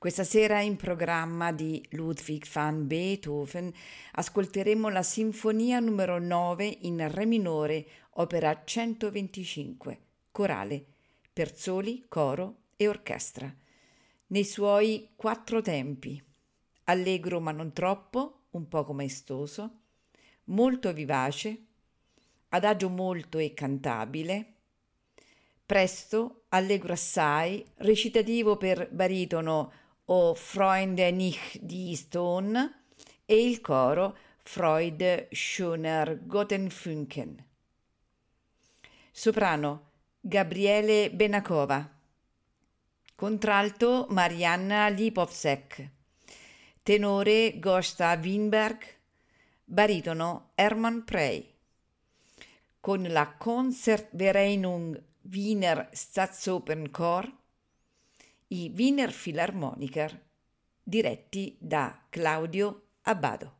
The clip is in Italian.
Questa sera in programma di Ludwig van Beethoven ascolteremo la Sinfonia numero 9 in Re minore, opera 125, corale, per soli, coro e orchestra, nei suoi quattro tempi, allegro ma non troppo, un poco maestoso, molto vivace, adagio molto e cantabile, presto, allegro assai, recitativo per baritono o Freunde nicht di Stone e il coro Freude schöner Gottenfunken. Soprano Gabriele Benakova. Contralto Marianna Lipovsek. Tenore Gosta Winberg. Baritono Hermann Prey. Con la Concertvereinigung Wiener Staatsoperchor, i Wiener Philharmoniker, diretti da Claudio Abbado.